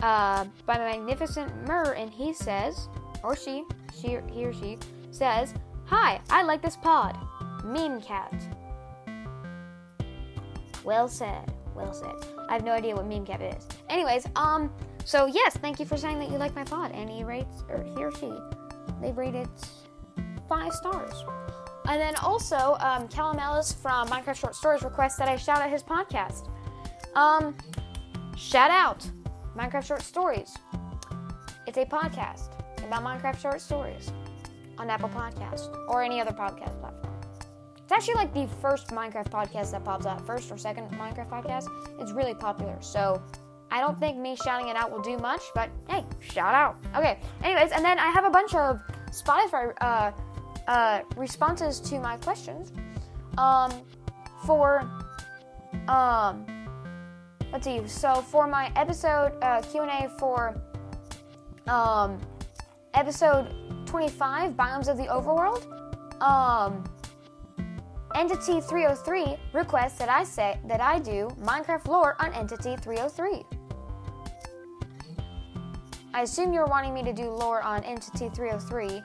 uh, by the Magnificent Mur, and he says, or she, she, he or she says, "Hi, I like this pod, Meme Cat." Well said, well said. I have no idea what Meme Cat is. Anyways, um, so yes, thank you for saying that you like my pod, and he rates, or he or she, they rated five stars. And then also, um, Callum Ellis from Minecraft Short Stories requests that I shout out his podcast. Um, shout out Minecraft Short Stories. It's a podcast about Minecraft short stories on Apple Podcast or any other podcast platform. It's actually like the first Minecraft podcast that pops up, first or second Minecraft podcast. It's really popular, so I don't think me shouting it out will do much, but hey, shout out. Okay, anyways, and then I have a bunch of Spotify uh, uh, responses to my questions. Um, for um, let's see. So for my episode uh, Q and A for um, episode 25, Biomes of the Overworld, um, Entity 303 requests that I say that I do Minecraft lore on Entity 303. I assume you're wanting me to do lore on Entity 303,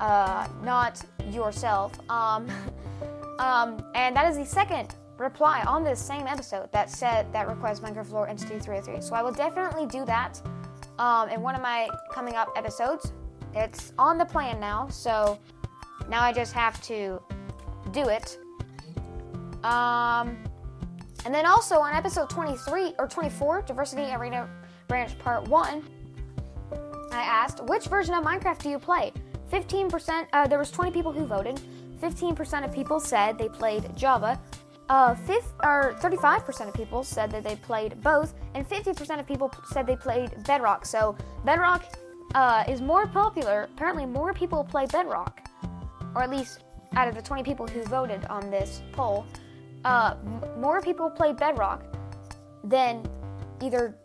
uh, not yourself. Um, [laughs] um, and that is the second reply on this same episode that said that requests Minecraft lore Entity 303. So I will definitely do that um, in one of my coming up episodes. It's on the plan now, so now I just have to do it. Um, and then also on episode 23 or 24, Diversity Arena Branch Part 1, I asked, which version of Minecraft do you play? 15%, uh, there was 20 people who voted. 15% of people said they played Java. Uh, fifth, or 35% of people said that they played both, and 50% of people said they played Bedrock. So Bedrock uh, is more popular. Apparently, more people play Bedrock, or at least out of the 20 people who voted on this poll, uh, m- more people play Bedrock than either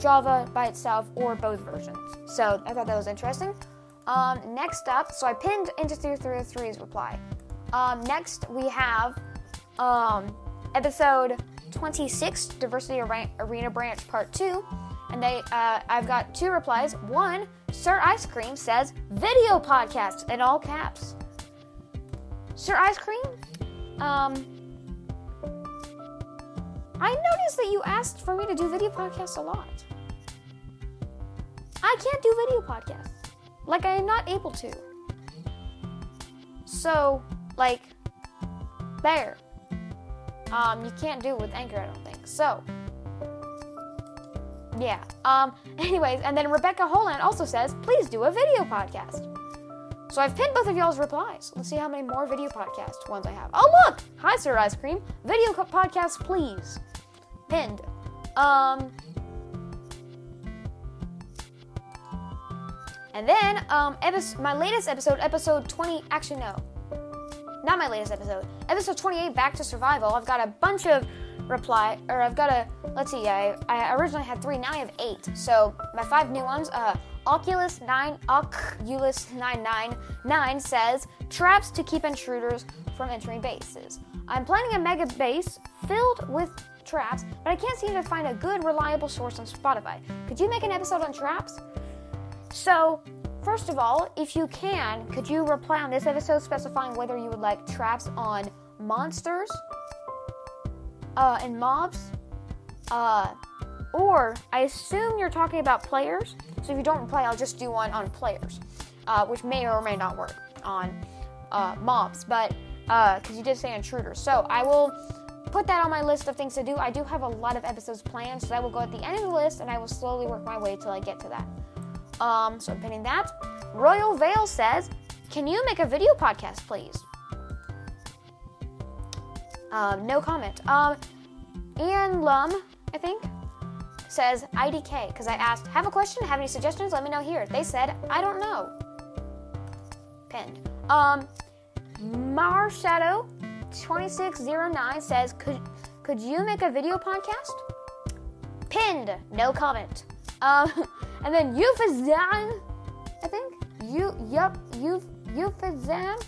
Java by itself or both versions. So I thought that was interesting. Um, next up, so I pinned Entity 303's reply. Um, next, we have um, episode 26, Diversity Arena Branch Part 2. And they, uh, I've got two replies. One, Sir Ice Cream says, video podcast in all caps. Sir Ice Cream, um, I noticed that you asked for me to do video podcasts a lot. I can't do video podcasts. Like, I am not able to. So, like, there. Um, you can't do it with Anchor, I don't think. So, yeah. Um, [laughs] anyways, and then Rebecca Holland also says, please do a video podcast. So I've pinned both of y'all's replies. Let's see how many more video podcast ones I have. Oh, look! Hi, Sir Ice Cream. Video podcast, please. Pinned. Um, and then, um, episode, my latest episode, episode 20, actually, no. Not my latest episode. Episode 28, Back to Survival. I've got a bunch of reply, or I've got a, let's see, I, I originally had three, now I have eight. So my five new ones, uh, Oculus 9, Oculus 999 says, traps to keep intruders from entering bases. I'm planning a mega base filled with traps, but I can't seem to find a good, reliable source on Spotify. Could you make an episode on traps? So, first of all, if you can, could you reply on this episode specifying whether you would like traps on monsters uh, and mobs? Uh, or I assume you're talking about players. So if you don't reply, I'll just do one on players, uh, which may or may not work on uh, mobs, but because uh, you did say intruders. So I will put that on my list of things to do. I do have a lot of episodes planned, so I will go at the end of the list and I will slowly work my way till I get to that. Um, so I'm pinning that. Royal Vale says, "Can you make a video podcast, please?" Um, no comment. Um, Ian Lum, I think, says IDK because I asked, "Have a question? Have any suggestions? Let me know here." They said, "I don't know." Pinned. Um, Mar Shadow 2609 says, "Could could you make a video podcast?" Pinned. No comment. Um, [laughs] and then Eufazan, I think. You, yup, Euf, Eufazan.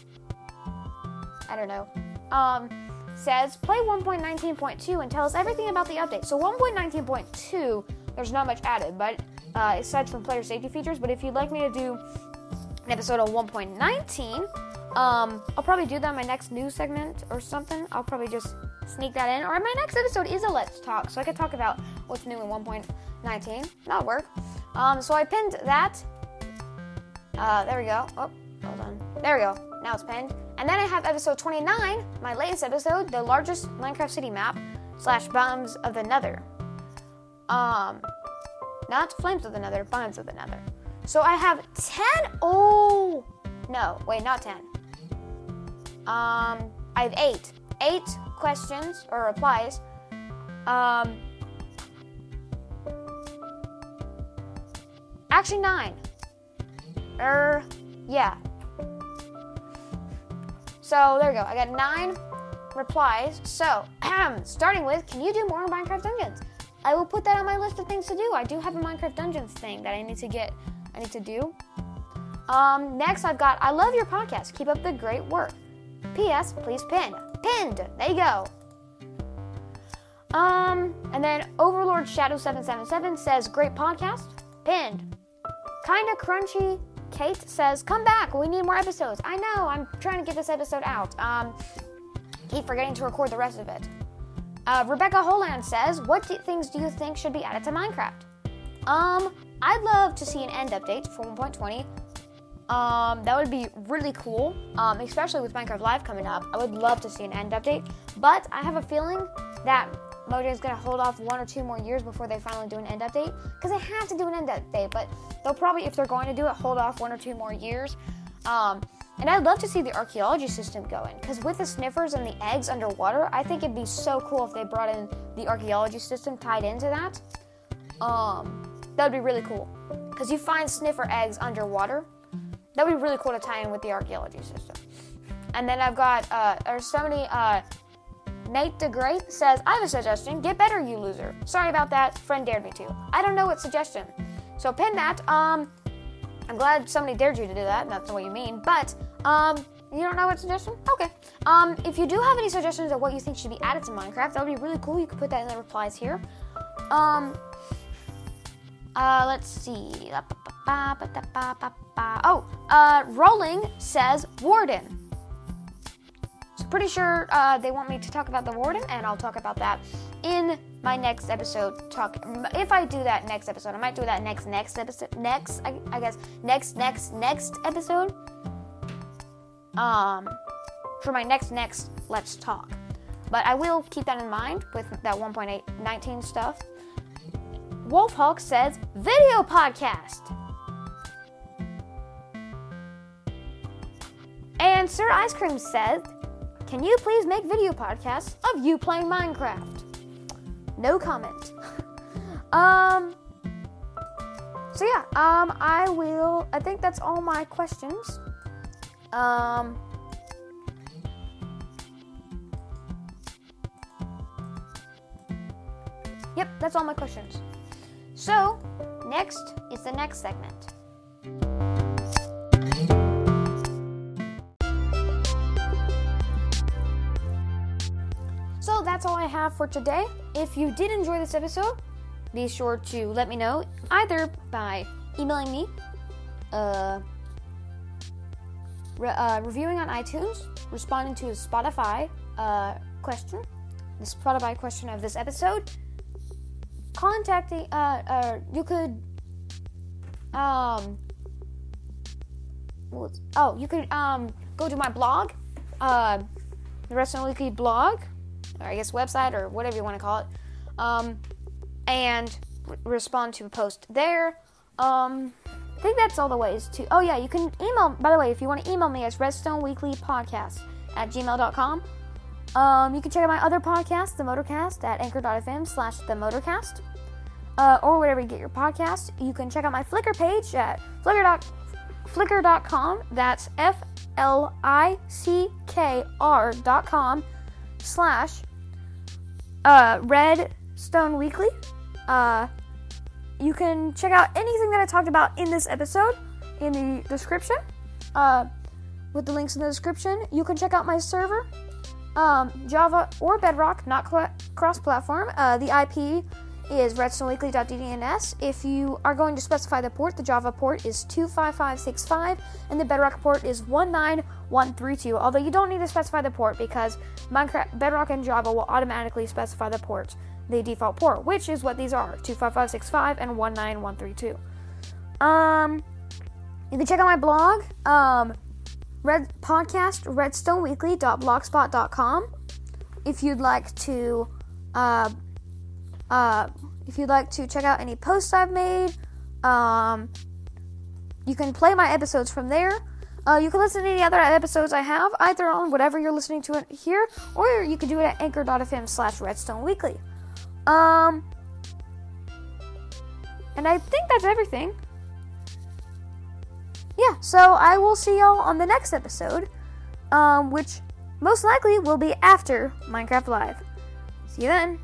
I don't know. Um, says play 1.19.2 and tell us everything about the update. So 1.19.2, there's not much added, but uh, aside from player safety features. But if you'd like me to do an episode on 1.19, um, I'll probably do that in my next news segment or something. I'll probably just sneak that in. Or my next episode is a Let's Talk, so I could talk about what's new in 1.19. That'll work. Um, so I pinned that. Uh, there we go. Oh, hold on. There we go. Now it's pinned. And then I have episode 29, my latest episode, the largest Minecraft city map slash bombs of the nether. Um, not flames of the nether, bombs of the nether. So I have 10. Oh, no, wait, not 10. Um, I have eight. Eight questions or replies. Um, actually, nine. Er, yeah, so there we go. I got nine replies. So, [clears throat] starting with, can you do more Minecraft Dungeons? I will put that on my list of things to do. I do have a Minecraft Dungeons thing that I need to get, I need to do. Um, next, I've got, I love your podcast. Keep up the great work. P.S. Please pin. Pinned. There you go. Um, and then Overlord Shadow 777 says, great podcast. Pinned. Kinda crunchy Kate says, "Come back. We need more episodes." I know. I'm trying to get this episode out. Um, keep forgetting to record the rest of it. Uh, Rebecca Holland says, "What do, things do you think should be added to Minecraft?" Um, I'd love to see an end update for 1.20. Um, that would be really cool. Um, especially with Minecraft Live coming up, I would love to see an end update. But I have a feeling that Going to hold off one or two more years before they finally do an end update because they have to do an end update. But they'll probably, if they're going to do it, hold off one or two more years. Um, and I'd love to see the archaeology system going because with the sniffers and the eggs underwater, I think it'd be so cool if they brought in the archaeology system tied into that. Um, that would be really cool because you find sniffer eggs underwater. That would be really cool to tie in with the archaeology system. And then I've got uh, there's so many uh, Nate DeGreat says, I have a suggestion. Get better, you loser. Sorry about that. Friend dared me to. I don't know what suggestion. So pin that. Um, I'm glad somebody dared you to do that. That's what you mean. But, um, you don't know what suggestion? Okay. Um, if you do have any suggestions of what you think should be added to Minecraft, that would be really cool. You could put that in the replies here. Um, uh, let's see. Oh, uh, Rolling says Warden. Pretty sure uh, they want me to talk about the warden, and I'll talk about that in my next episode. Talk if I do that next episode, I might do that next next episode. Next, I, I guess next next next episode. Um, for my next next let's talk. But I will keep that in mind with that 1.819 stuff. Wolfhawk says video podcast. And Sir Ice Cream says, Can you please make video podcasts of you playing Minecraft? No comment. [laughs] um so yeah, um I will I think that's all my questions. Um Yep, that's all my questions. So, next is the next segment. That's all I have for today. If you did enjoy this episode, be sure to let me know either by emailing me, uh, re- uh, reviewing on iTunes, responding to a Spotify uh, question, the Spotify question of this episode, contacting uh, uh you could um oh you could um go to my blog uh the Redstone Weekly blog or I guess website or whatever you want to call it um and re- respond to a post there um I think that's all the ways to oh yeah you can email by the way if you want to email me it's redstoneweeklypodcast weekly podcast at gmail.com um, you can check out my other podcast, The Motorcast, at anchor.fm slash The Motorcast. Uh, or wherever you get your podcast. You can check out my Flickr page at flickr flickr.com. That's F L I C K R dot com slash uh, Redstone Weekly. Uh, you can check out anything that I talked about in this episode in the description. Uh, with the links in the description. You can check out my server, um, Java or Bedrock, not cl- cross-platform. Uh, the IP is redstoneweekly.ddns. If you are going to specify the port, the Java port is 25565 and the Bedrock port is 19132. Although you don't need to specify the port because Minecraft, Bedrock, and Java will automatically specify the port, the default port, which is what these are 25565 and 19132. Um, you can check out my blog, um, Red Podcast, redstoneweekly.blogspot.com. If you'd like to, uh, uh, if you'd like to check out any posts I've made, um, you can play my episodes from there. Uh, you can listen to any other episodes I have, either on whatever you're listening to it here, or you can do it at anchor.fm slash redstone weekly. Um, and I think that's everything. Yeah, so I will see y'all on the next episode, um, which most likely will be after Minecraft Live. See you then.